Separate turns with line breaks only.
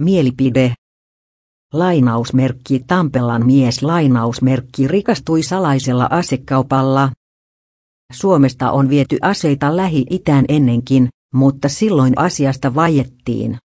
Mielipide. Lainausmerkki Tampelan mies lainausmerkki rikastui salaisella asekaupalla. Suomesta on viety aseita Lähi-Itään ennenkin, mutta silloin asiasta vajettiin.